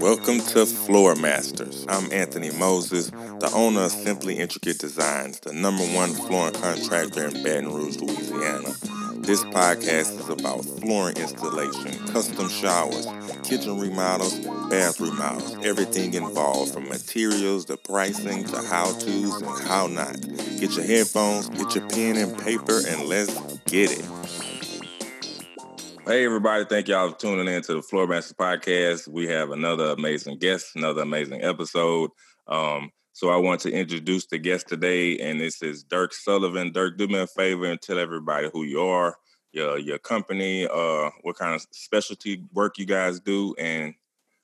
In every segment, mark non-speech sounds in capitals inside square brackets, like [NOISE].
Welcome to Floor Masters. I'm Anthony Moses, the owner of Simply Intricate Designs, the number one flooring contractor in Baton Rouge, Louisiana. This podcast is about flooring installation, custom showers, kitchen remodels, bath remodels, everything involved from materials to pricing to how to's and how not. Get your headphones, get your pen and paper, and let's get it. Hey, everybody. Thank y'all for tuning in to the Floor Masters podcast. We have another amazing guest, another amazing episode. Um, so I want to introduce the guest today, and this is Dirk Sullivan. Dirk, do me a favor and tell everybody who you are, your your company, uh, what kind of specialty work you guys do, and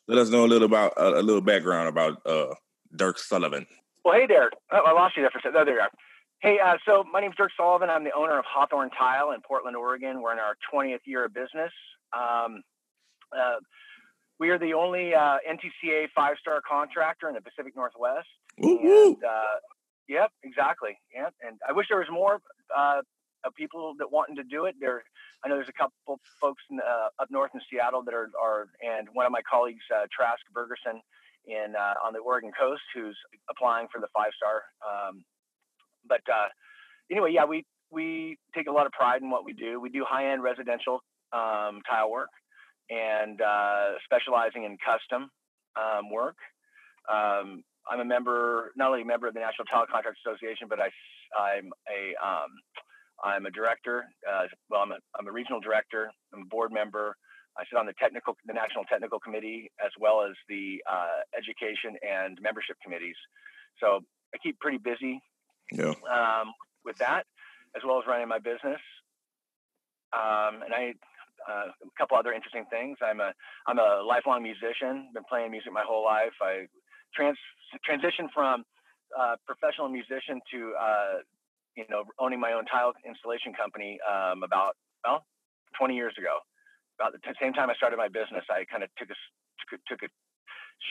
let us know a little about uh, a little background about uh, Dirk Sullivan. Well, hey there. Oh, I lost you there for a second. Oh, there you are. Hey, uh, so my name is Dirk Sullivan. I'm the owner of Hawthorne Tile in Portland, Oregon. We're in our 20th year of business. Um, uh, we are the only uh, NTCA five star contractor in the Pacific Northwest. And, uh, yep, exactly. Yep. And I wish there was more uh, of people that wanting to do it. There, I know there's a couple folks in, uh, up north in Seattle that are, are and one of my colleagues, uh, Trask Bergerson, in uh, on the Oregon coast, who's applying for the five star. Um, but uh, anyway, yeah, we we take a lot of pride in what we do. We do high end residential um, tile work and uh, specializing in custom um, work. Um, I'm a member, not only a member of the National Tile Contract Association, but I, I'm a um, I'm a director. Uh, well, I'm a, I'm a regional director. I'm a board member. I sit on the technical, the National Technical Committee, as well as the uh, education and membership committees. So I keep pretty busy Yeah. um, with that, as well as running my business. Um, and I, uh, a couple other interesting things. I'm a I'm a lifelong musician. Been playing music my whole life. I trans transitioned from uh, professional musician to uh, you know owning my own tile installation company um, about well 20 years ago. About the t- same time I started my business, I kind of took a took took a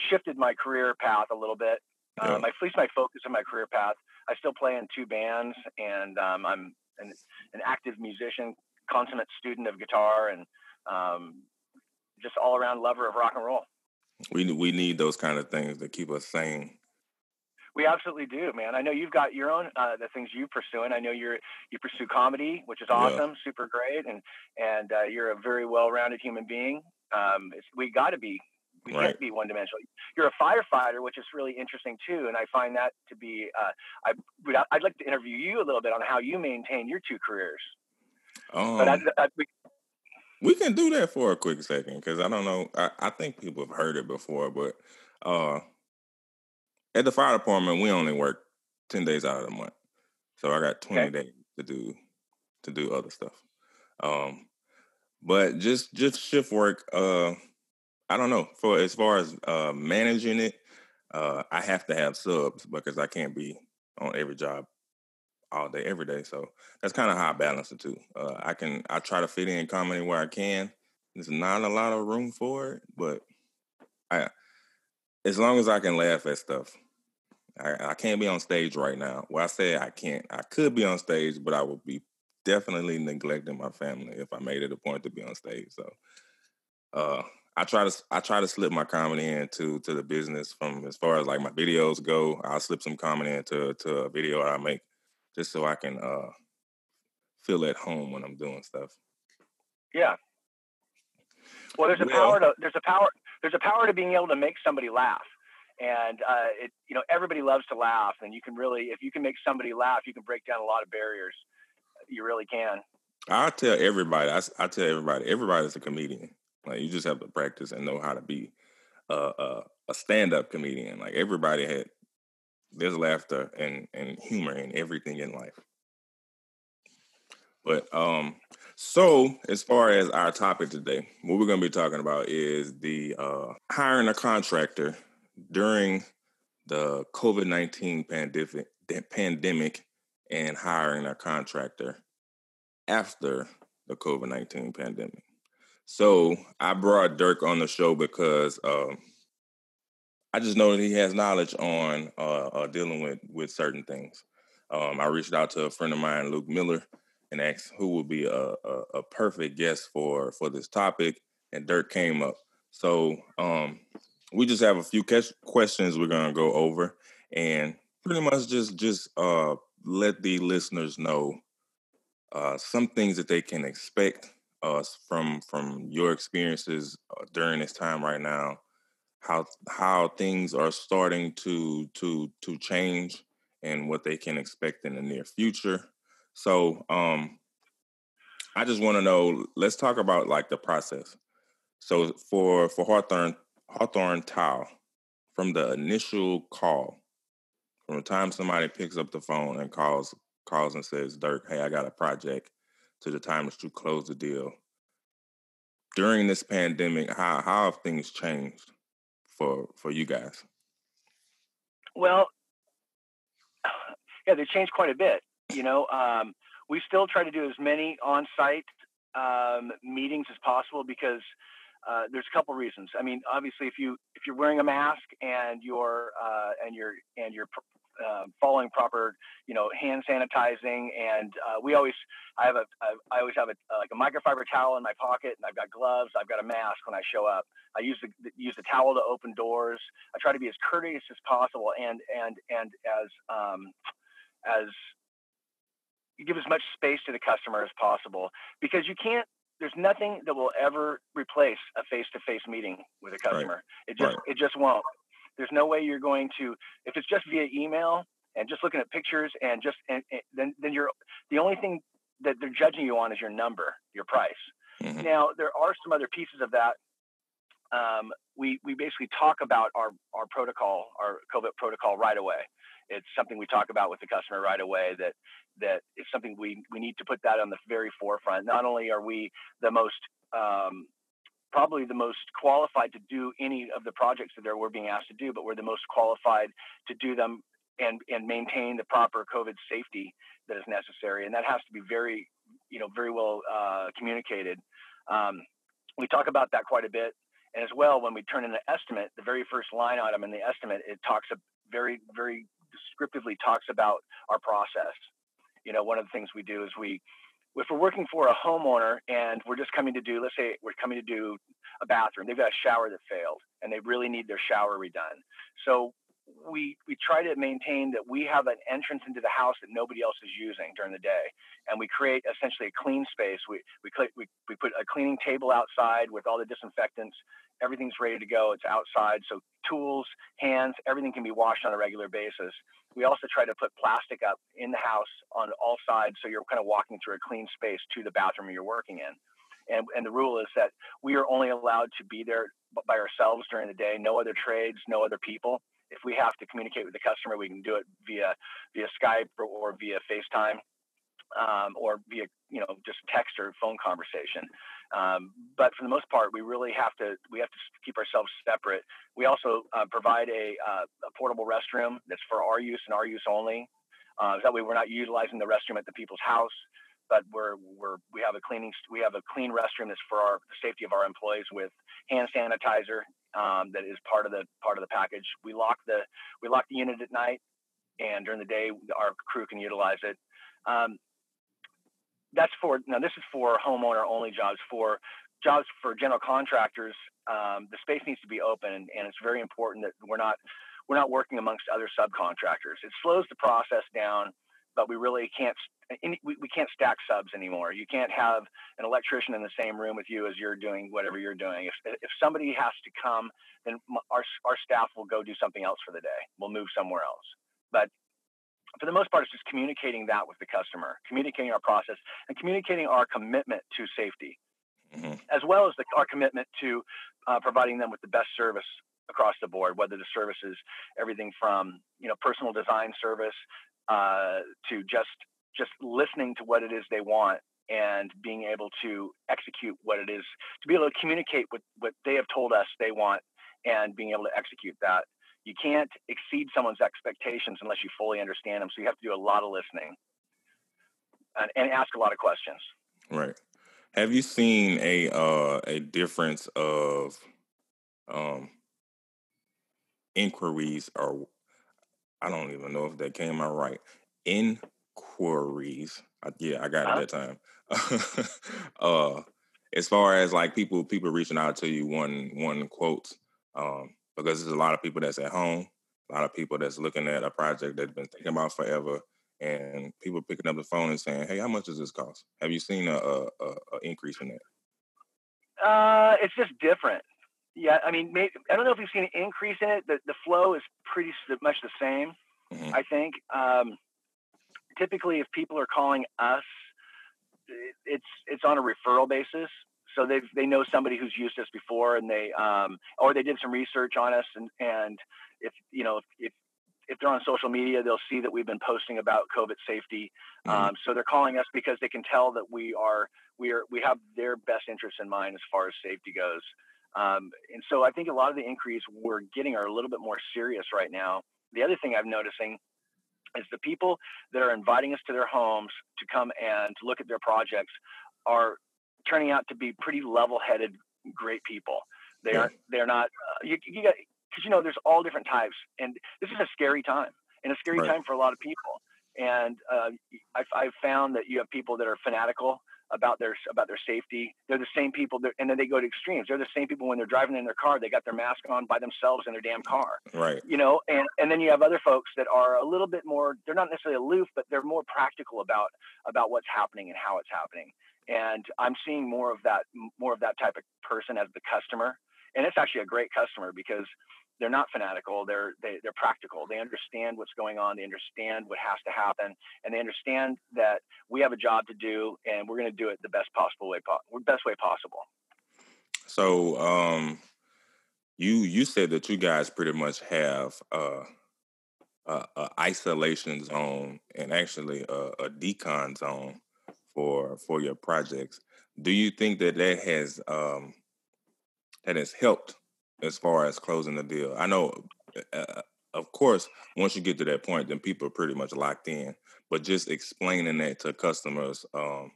shifted my career path a little bit. Yeah. Um, I fleeced my focus in my career path. I still play in two bands, and um, I'm an, an active musician, consummate student of guitar, and um, just all around lover of rock and roll. We we need those kind of things to keep us sane. We absolutely do, man. I know you've got your own uh, the things you pursuing. I know you're you pursue comedy, which is Yeah. awesome, super great, and and uh, you're a very well-rounded human being. Um, it's, we got to be. We Right. can't be one-dimensional. You're a firefighter, which is really interesting too, and I find that to be. Uh, I would, I'd like to interview you a little bit on how you maintain your two careers. Um, But I, I, we, we can do that for a quick second because I don't know. I, I think people have heard it before, but uh, at the fire department, we only work ten days out of the month, so I got twenty days to do to do other stuff. Um, but just just shift work. Uh, I don't know for as far as uh, managing it. Uh, I have to have subs because I can't be on every job all day, every day. So that's kind of how I balance it too. Uh, I can I try to fit in comedy where I can. There's not a lot of room for it, but I as long as I can laugh at stuff. I, I can't be on stage right now. Well, I say I can't. I could be on stage, but I would be definitely neglecting my family if I made it a point to be on stage. So uh I try to I try to slip my comedy into to the business from as far as like my videos go. I'll slip some comedy into to a video I make just so I can uh feel at home when I'm doing stuff. yeah. Well, there's a Well- power to there's a power there's a power to being able to make somebody laugh, and uh, it you know everybody loves to laugh, and you can really if you can make somebody laugh, you can break down a lot of barriers. You really can. I tell everybody, I tell everybody, everybody's a comedian. Like you just have to practice and know how to be a stand-up comedian. Like everybody had, there's laughter and and humor in everything in life. But um, so as far as our topic today, what we're going to be talking about is the uh, hiring a contractor during the COVID nineteen pandemic pandemic and hiring a contractor after the COVID 19 pandemic. So I brought Dirk on the show because um, I just know that he has knowledge on uh, uh, dealing with, with certain things. Um, I reached out to a friend of mine, Luke Miller, and asked who would be a, a, a perfect guest for for this topic, and Dirk came up. So um, we just have a few questions we're gonna go over, and pretty much just just uh, let the listeners know uh, some things that they can expect uh, from from your experiences uh, during this time right now, how how things are starting to to to change, and what they can expect in the near future. So, um, I just want to know. Let's talk about like the process. So for for Hawthorne Hawthorne Tile, from the initial call, from the time somebody picks up the phone and calls calls and says, Dirk, hey, I got a project, to the time that you close the deal. During this pandemic, how how have things changed for for you guys? Well, [SIGHS] yeah, they changed quite a bit. You know, um, we still try to do as many on-site um, meetings as possible because uh, there's a couple reasons. I mean, obviously, if you if you're wearing a mask and you're uh, and you're and you're uh, following proper, you know, hand sanitizing, and uh, we always, I have a, I always have a like a microfiber towel in my pocket, and I've got gloves, I've got a mask when I show up. I use the use the towel to open doors. I try to be as courteous as possible, and and and as um, as you give as much space to the customer as possible because you can't there's nothing that will ever replace a face-to-face meeting with a customer. Right. It just right. it just won't. There's no way you're going to if it's just via email and just looking at pictures and just and, and then then you're the only thing that they're judging you on is your number, your price. Mm-hmm. Now there are some other pieces of that. Um, we we basically talk about our our protocol, our COVID protocol right away. It's something we talk about with the customer right away that that is something we, we need to put that on the very forefront. Not only are we the most um, probably the most qualified to do any of the projects that we're being asked to do, but we're the most qualified to do them and and maintain the proper COVID safety that is necessary, and that has to be very you know very well uh, communicated. Um, we talk about that quite a bit, and as well when we turn in an estimate, the very first line item in the estimate it talks very very descriptively talks about our process. You know, one of the things we do is we, if we're working for a homeowner and we're just coming to do, let's say we're coming to do a bathroom, they've got a shower that failed and they really need their shower redone. So we we try to maintain that we have an entrance into the house that nobody else is using during the day, and we create essentially a clean space. We we we, we put a cleaning table outside with all the disinfectants. Everything's ready to go. It's outside, so tools, hands, everything can be washed on a regular basis. We also try to put plastic up in the house on all sides, so you're kind of walking through a clean space to the bathroom you're working in. And, and the rule is that we are only allowed to be there by ourselves during the day, no other trades, no other people. If we have to communicate with the customer, we can do it via via Skype or, or via FaceTime. Um, or via you know just text or phone conversation. Um, but for the most part, we really have to we have to keep ourselves separate. We also uh, provide a, uh, a, portable restroom that's for our use and our use only. Uh, that way, we're not utilizing the restroom at the people's house, but we're we're we have a cleaning we have a clean restroom that's for our the safety of our employees with hand sanitizer um, that is part of the part of the package. We lock the we lock the unit at night, and during the day, our crew can utilize it. Um, that's for now. This is for homeowner only jobs. For jobs for general contractors, um, the space needs to be open, and, and, it's very important that we're not we're not working amongst other subcontractors. It slows the process down, but we really can't we, we can't stack subs anymore. You can't have an electrician in the same room with you as you're doing whatever you're doing. If if somebody has to come, then our our staff will go do something else for the day. We'll move somewhere else. But for the most part, it's just communicating that with the customer, communicating our process, and communicating our commitment to safety, mm-hmm. as well as the, our commitment to uh, providing them with the best service across the board. Whether the service is everything from you know personal design service uh, to just just listening to what it is they want and being able to execute what it is to be able to communicate with what they have told us they want and being able to execute that you can't exceed someone's expectations unless you fully understand them. So you have to do a lot of listening and, and ask a lot of questions. Right. Have you seen a uh, a difference of um, inquiries, or I don't even know if that came out right, inquiries I, yeah, I got uh-huh. it that time. [LAUGHS] uh, as far as like people people reaching out to you one one quotes, um, because there's a lot of people that's at home, a lot of people that's looking at a project that's been thinking about forever, and people picking up the phone and saying, "Hey, how much does this cost?" Have you seen a, a, a increase in that? Uh, it's just different. Yeah, I mean, maybe, I don't know if we've seen an increase in it. The the flow is pretty much the same. Mm-hmm. I think. Um, typically, if people are calling us, it's it's on a referral basis. So they they know somebody who's used us before, and they um, or they did some research on us, and and if you know if if they're on social media, they'll see that we've been posting about COVID safety. Mm-hmm. Um, so they're calling us because they can tell that we are we are we have their best interests in mind as far as safety goes. Um, and so I think a lot of the increase we're getting are a little bit more serious right now. The other thing I'm noticing is the people that are inviting us to their homes to come and look at their projects are turning out to be pretty level-headed, great people. They are they're not uh, you, you got because you know there's all different types, and this is a scary time and a scary right. time for a lot of people. And uh, I've, I've found that you have people that are fanatical about their about their safety. They're the same people, that, and then they go to extremes. They're the same people when they're driving in their car. They got their mask on by themselves in their damn car. Right. You know, and and then you have other folks that are a little bit more. They're not necessarily aloof, but they're more practical about about what's happening and how it's happening. And I'm seeing more of that more of that type of person as the customer. And it's actually a great customer because they're not fanatical. They're they, are they are practical. They understand what's going on. They understand what has to happen, and they understand that we have a job to do, and we're going to do it the best possible way, best way possible. So, um, you you said that you guys pretty much have uh, a, isolation zone and actually a decon zone for for your projects. Do you think that that has um, that has helped as far as closing the deal. I know, uh, uh, of course, once you get to that point, then people are pretty much locked in. But just explaining that to customers um,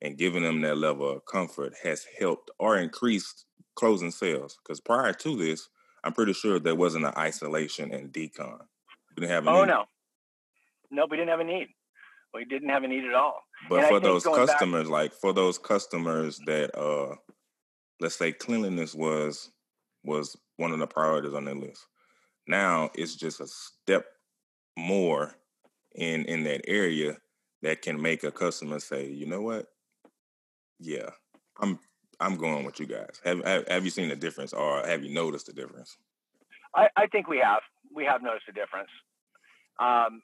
and giving them that level of comfort has helped or increased closing sales. Because prior to this, I'm pretty sure there wasn't an isolation and decon. We didn't have. A oh need. no, no, we didn't have a need. We didn't have a need at all. But for those customers, back- like for those customers that, uh, let's say, cleanliness was was one of the priorities on their list. Now it's just a step more in in that area that can make a customer say, you know what? Yeah, I'm I'm going with you guys. Have have, have you seen the difference, or have you noticed the difference? I, I think we have. We have noticed a difference. Um,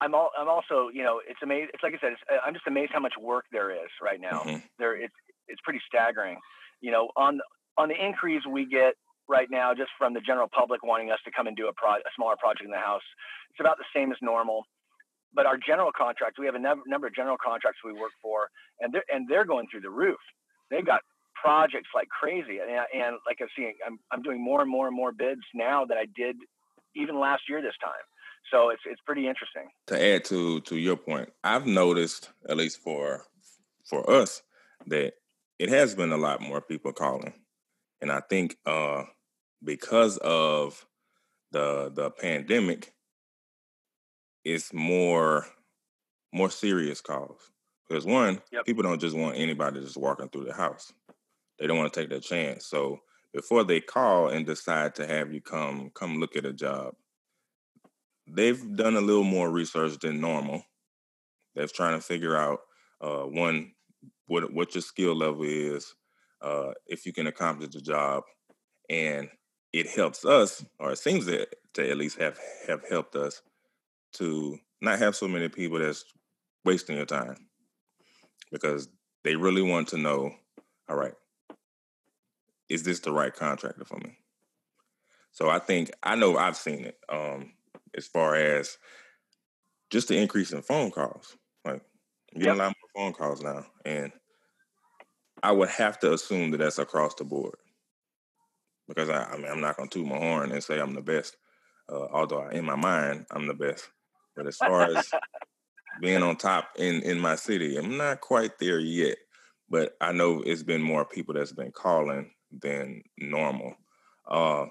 I'm all, I'm also, you know, it's amazing. It's like I said, I'm just amazed how much work there is right now. Mm-hmm. There, it's it's pretty staggering. You know, on on the increase we get right now, just from the general public wanting us to come and do a, pro- a smaller project in the house. It's about the same as normal. But our general contracts, we have a number of general contracts we work for, and they're, and they're going through the roof. They've got projects like crazy. And, and like I'm seeing, I'm, I'm doing more and more and more bids now than I did even last year this time. So it's, it's pretty interesting. To add to, to your point, I've noticed, at least for, for us, that it has been a lot more people calling. And I think uh, because of the the pandemic, it's more more serious calls. Because one, yep. people don't just want anybody just walking through the house. They don't want to take that chance. So before they call and decide to have you come come look at a job, they've done a little more research than normal. They're trying to figure out uh, one what what your skill level is, uh, if you can accomplish the job, and it helps us, or it seems to, to at least have have helped us to not have so many people that's wasting your time because they really want to know, all right, is this the right contractor for me? So I think I know I've seen it um, as far as just the increase in phone calls. Like I'm getting yep. a lot more phone calls now, and I would have to assume that that's across the board because I, I mean I'm not gonna toot my horn and say I'm the best, uh, although I, in my mind I'm the best. But as far as being on top in in my city, I'm not quite there yet. But I know it's been more people that's been calling than normal. Uh,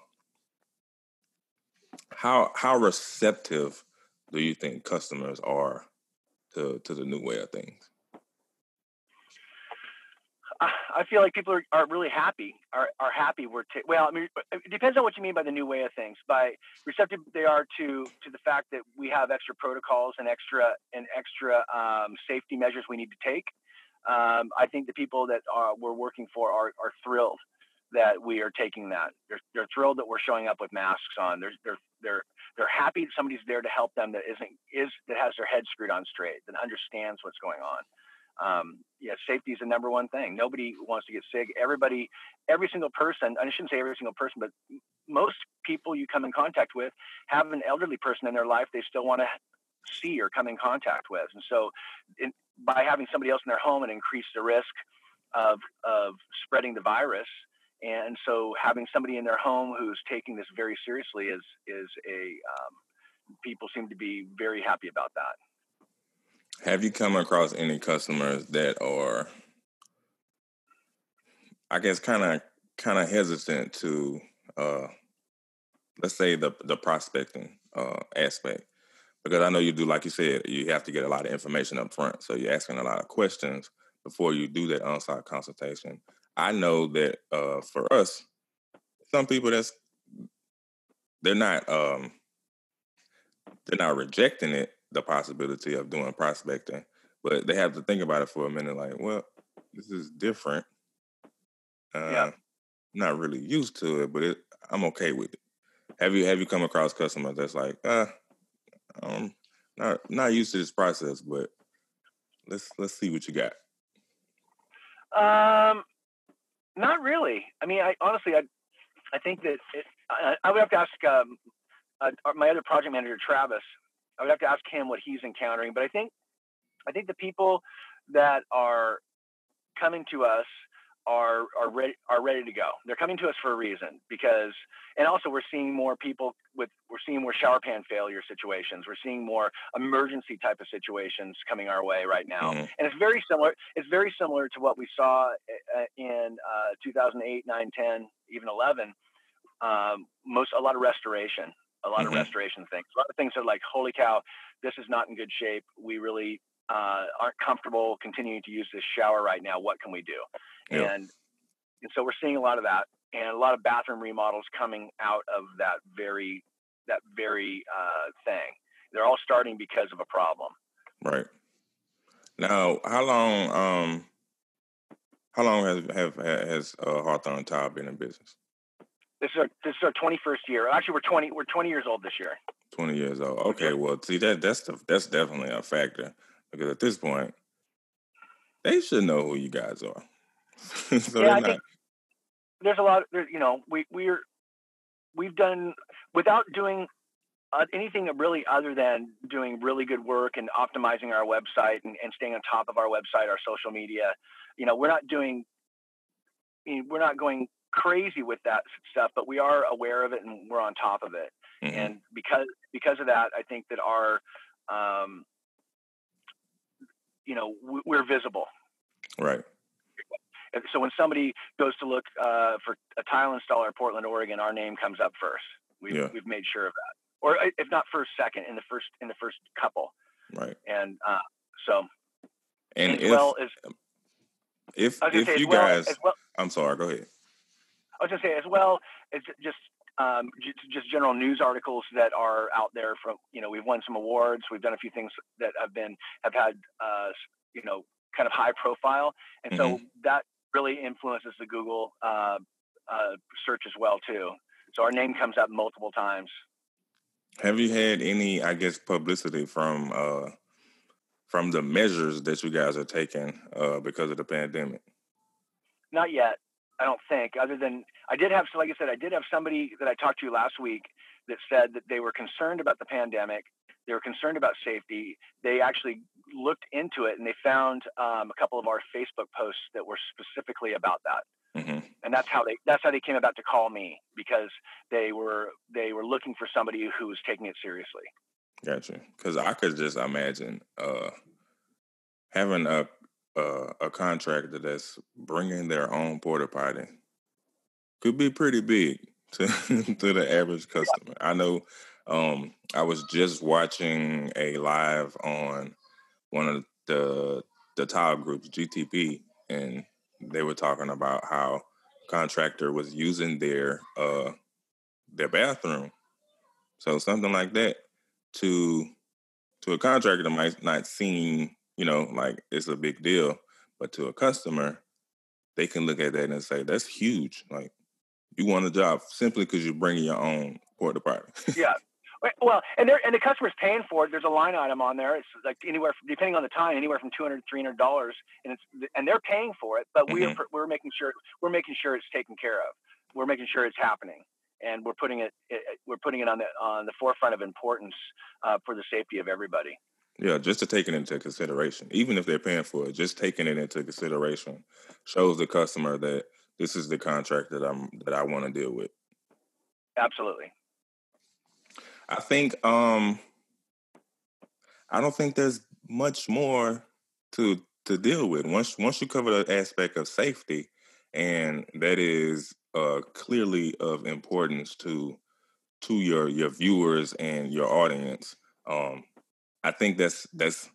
how how receptive do you think customers are to to the new way of things? I feel like people are, are really happy, are, are happy. We're t- well, I mean, it depends on what you mean by the new way of things. By receptive they are to to the fact that we have extra protocols and extra and extra um, safety measures we need to take. Um, I think the people that are, we're working for are, are thrilled that we are taking that. They're, they're thrilled that we're showing up with masks on. They're, they're, they're, they're happy that somebody's there to help them that isn't, is, that has their head screwed on straight, that understands what's going on. Um, yeah, safety is the number one thing. Nobody wants to get sick. Everybody, every single person, I shouldn't say every single person, but most people you come in contact with have an elderly person in their life they still want to see or come in contact with. And so in, by having somebody else in their home and increase the risk of, of spreading the virus, and so having somebody in their home who's taking this very seriously is is a um, people seem to be very happy about that. Have you come across any customers that are, I guess, kind of kind of hesitant to, uh, let's say the the prospecting uh, aspect? Because I know you do, like you said, you have to get a lot of information up front, so you're asking a lot of questions before you do that on-site consultation. I know that uh, for us, some people that's they're not um, they're not rejecting it, the possibility of doing prospecting, but they have to think about it for a minute. Like, well, this is different. Uh, yeah. Not really used to it, but it, I'm okay with it. Have you have you come across customers that's like, uh, um, not not used to this process, but let's let's see what you got. Um, not really. I mean, I honestly, I, I think that it, I, I, would have to ask um, uh, my other project manager, Travis. I would have to ask him what he's encountering. But I think, I think the people that are coming to us are are ready are ready to go. They're coming to us for a reason because, and also we're seeing more people with we're seeing more shower pan failure situations. We're seeing more emergency type of situations coming our way right now, mm-hmm. and it's very similar. It's very similar to what we saw uh, in uh, 2008, 9, 10, even 11. Um, most a lot of restoration, a lot mm-hmm. of restoration things. A lot of things are like, holy cow, this is not in good shape. We really uh, aren't comfortable continuing to use this shower right now. What can we do? Yeah. And and so we're seeing a lot of that, and a lot of bathroom remodels coming out of that very that very uh, thing. They're all starting because of a problem. Right. Now, how long um how long has have has uh, Hawthorne Tile been in business? This is our this is our twenty first year. Actually, we're twenty we're twenty years old this year. Twenty years old. Okay, well, see that that's the, that's definitely a factor because at this point, they should know who you guys are. [LAUGHS] so yeah, I not... think there's a lot. Of, you know, we we're we've done without doing uh, anything really other than doing really good work and optimizing our website and, and staying on top of our website, our social media. You know, we're not doing. we're not going crazy with that stuff, but we are aware of it and we're on top of it. Mm-hmm. And because because of that, I think that our um, you know we're visible. Right. So when somebody goes to look uh, for a tile installer in Portland, Oregon, our name comes up first. We've, yeah. we've made sure of that, or uh, if not first, second in the first in the first couple. Right. And uh, so, and if, well as if if you well, guys, well, I'm sorry. Go ahead. I was to say as well as just um, just general news articles that are out there from you know we've won some awards we've done a few things that have been have had uh, you know kind of high profile and mm-hmm. so that really influences the Google uh, uh, search as well too. So our name comes up multiple times. Have you had any, I guess, publicity from uh, from the measures that you guys are taking uh, because of the pandemic? Not yet. I don't think. Other than I did have, so like I said, I did have somebody that I talked to last week that said that they were concerned about the pandemic. They were concerned about safety. They actually looked into it and they found um, a couple of our Facebook posts that were specifically about that. Mm-hmm. And that's how they that's how they came about to call me because they were they were looking for somebody who was taking it seriously. Gotcha. Because I could just imagine uh, having a uh, a contractor that's bringing their own porta potty could be pretty big [LAUGHS] to to the average customer. Yeah. I know. Um, I was just watching a live on one of the the tile groups, GTP, and they were talking about how contractor was using their uh their bathroom. So something like that to to a contractor might not seem, you know, like it's a big deal, but to a customer, they can look at that and say, "That's huge." Like you want a job simply because you're bringing your own porta potty. yeah, [LAUGHS] well, and they and the customer's paying for it. There's a line item on there. It's like anywhere, from, depending on the time, anywhere from 200 to 300 dollars, and it's and they're paying for it. But mm-hmm. we're we're making sure we're making sure it's taken care of. We're making sure it's happening, and we're putting it, it we're putting it on the on the forefront of importance uh, for the safety of everybody. Yeah, just to take it into consideration, even if they're paying for it, just taking it into consideration shows the customer that this is the contract that I'm that I want to deal with. Absolutely. I think um I don't think there's much more to to deal with. Once once you cover the aspect of safety, and that is uh, clearly of importance to to your your viewers and your audience. Um, I think that's that's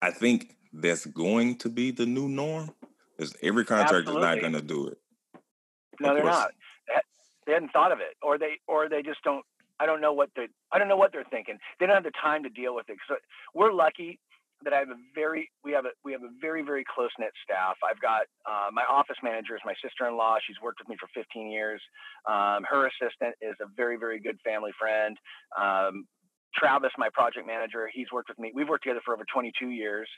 I think that's going to be the new norm. Because every contract is not going to do it. No, they're not. They hadn't thought of it, or they or they just don't I don't know what they I don't know what they're thinking. They don't have the time to deal with it. So we're lucky that I have a very we have a we have a very very close knit staff. I've got uh, my office manager is my sister in law. She's worked with me for 15 years. Um, her assistant is a very very good family friend. Um, Travis, my project manager, he's worked with me. We've worked together for over 22 years,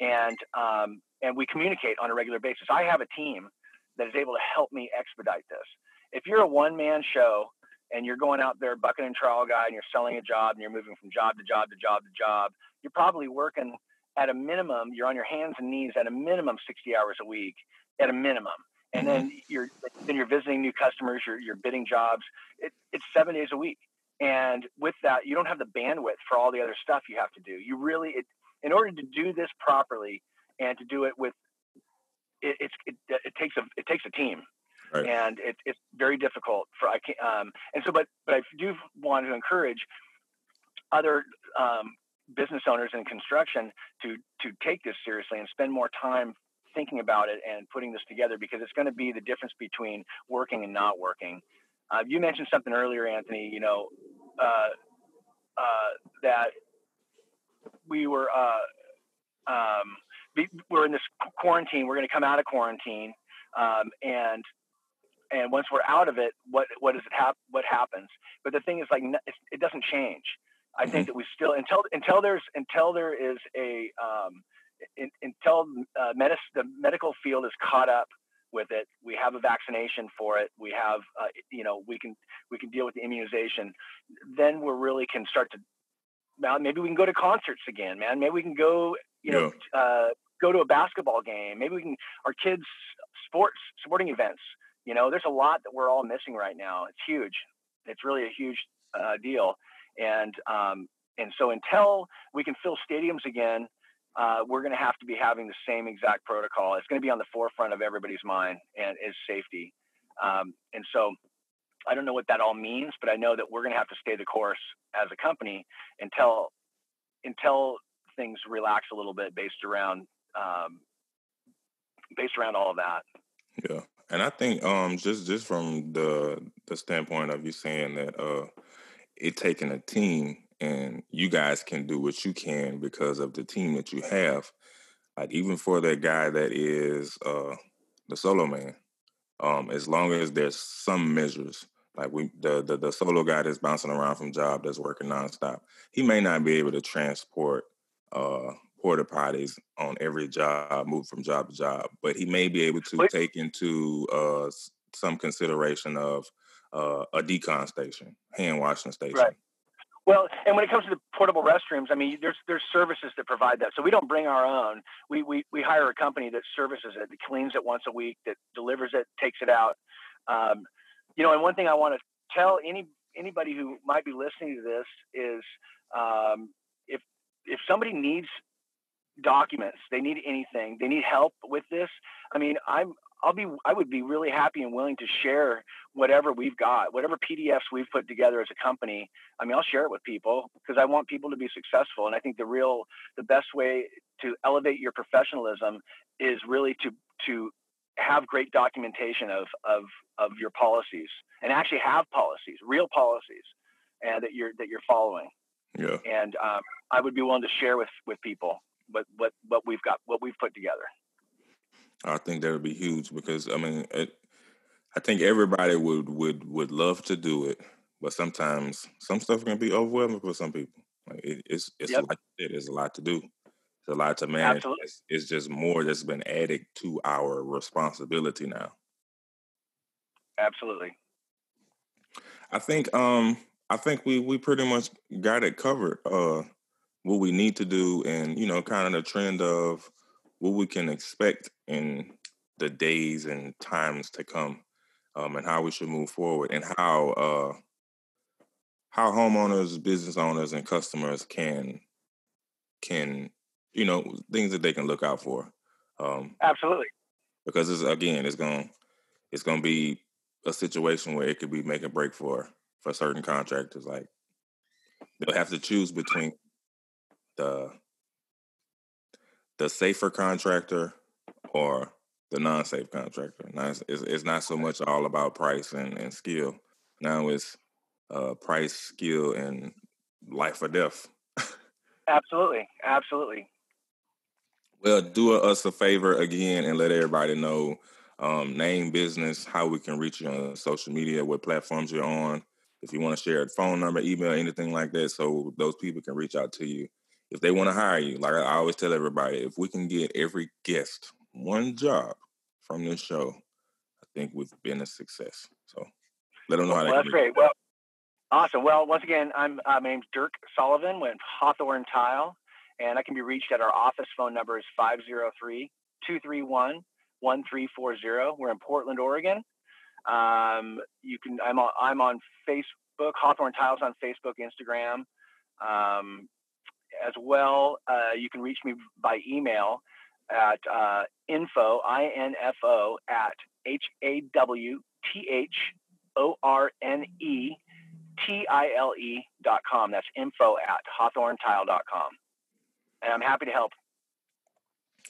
and um, and we communicate on a regular basis. I have a team that is able to help me expedite this. If you're a one man show and you're going out there bucket and trowel guy and you're selling a job and you're moving from job to job to job to job, you're probably working at a minimum, you're on your hands and knees at a minimum 60 hours a week at a minimum. And then mm-hmm. you're then you're visiting new customers, you're, you're bidding jobs. It, it's seven days a week. And with that, you don't have the bandwidth for all the other stuff you have to do. You really, it, in order to do this properly and to do it with, it, it's, it, it takes a, it takes a team. Right. And it, it's very difficult for I can um, and so but but I do want to encourage other um, business owners in construction to to take this seriously and spend more time thinking about it and putting this together because it's going to be the difference between working and not working. Uh, you mentioned something earlier, Anthony. You know uh, uh, that we were uh, um, we're in this quarantine. We're going to come out of quarantine, um, and and once we're out of it, what what does it hap- What happens? But the thing is, like, it doesn't change. I mm-hmm. think that we still until until there's until there is a um, in, until uh, medis- the medical field is caught up with it. We have a vaccination for it. We have uh, you know we can we can deal with the immunization. Then we really can start to now maybe we can go to concerts again, man. Maybe we can go you know yeah. uh, go to a basketball game. Maybe we can our kids sports sporting events you know, there's a lot that we're all missing right now. It's huge. It's really a huge uh, deal. And um, and so until we can fill stadiums again, uh, we're going to have to be having the same exact protocol. It's going to be on the forefront of everybody's mind, and is safety. Um, and so I don't know what that all means, but I know that we're going to have to stay the course as a company until until things relax a little bit based around um, based around all of that. Yeah. And I think um just just from the the standpoint of you saying that uh it taking a team and you guys can do what you can because of the team that you have. Like even for that guy that is uh the solo man, um, as long as there's some measures, like we the, the the solo guy that's bouncing around from job that's working nonstop, he may not be able to transport uh porta potties on every job, move from job to job, but he may be able to take into uh, some consideration of uh, a decon station, hand washing station. Right. Well, and when it comes to the portable restrooms, I mean, there's there's services that provide that. So we don't bring our own. We we we hire a company that services it, that cleans it once a week, that delivers it, takes it out. Um, you know, and one thing I want to tell any anybody who might be listening to this is, um, if if somebody needs documents, they need anything, they need help with this. I mean, I'm I'll be I would be really happy and willing to share whatever we've got, whatever PDFs we've put together as a company. I mean, I'll share it with people because I want people to be successful. And I think the real the best way to elevate your professionalism is really to to have great documentation of of of your policies and actually have policies, real policies, and that you're that you're following. Yeah. And um, I would be willing to share with with people what what what we've got, what we've put together. I think that would be huge because I mean, it, I think everybody would would would love to do it, but sometimes some stuff can be overwhelming for some people. Like it, it's it's yep. lot. it is a lot to do. It's a lot to manage. It's, it's, just more that's been added to our responsibility now. Absolutely. I think um I think we we pretty much got it covered. Uh, what we need to do, and you know, kind of the trend of what we can expect in the days and times to come, um, and how we should move forward, and how uh, how homeowners, business owners, and customers can can you know things that they can look out for. Um, Absolutely, because it's again, it's gonna it's going to be a situation where it could be make a break for for certain contractors. Like they'll have to choose between the the safer contractor or the non-safe contractor. Now it's, it's, not so much all about price and, and skill. Now it's uh, price, skill, and life or death. absolutely, absolutely. Well, do us a favor again and let everybody know um, name, business, how we can reach you on social media, what platforms you're on. If you want to share a phone number, email, anything like that, so those people can reach out to you if they want to hire you, like I always tell everybody, if we can get every guest one job from this show, I think we've been a success. So let them know how well, That's great. Well, awesome. Well, once again, I'm uh, my name's Dirk Sullivan with Hawthorne Tile, and I can be reached at our office phone number is 503 231 1340. We're in Portland, Oregon. Um, you can I'm on I'm on Facebook, Hawthorne Tiles on Facebook, Instagram. Um, as well. Uh, you can reach me by email at uh, info, I-N-F-O, at H-A-W-T-H-O-R-N-E T-I-L-E dot com. That's info at hawthornetile dot com. And I'm happy to help.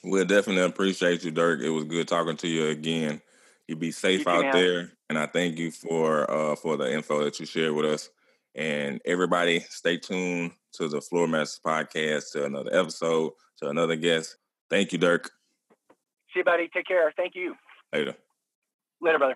We'll definitely appreciate you, Dirk. It was good talking to you again. You be safe you out there, and I thank you for uh, for the info that you shared with us. And everybody, stay tuned to the Floor Masters podcast, to another episode, to another guest. Thank you, Dirk. See you, buddy. Take care. Thank you. Later. Later, brother.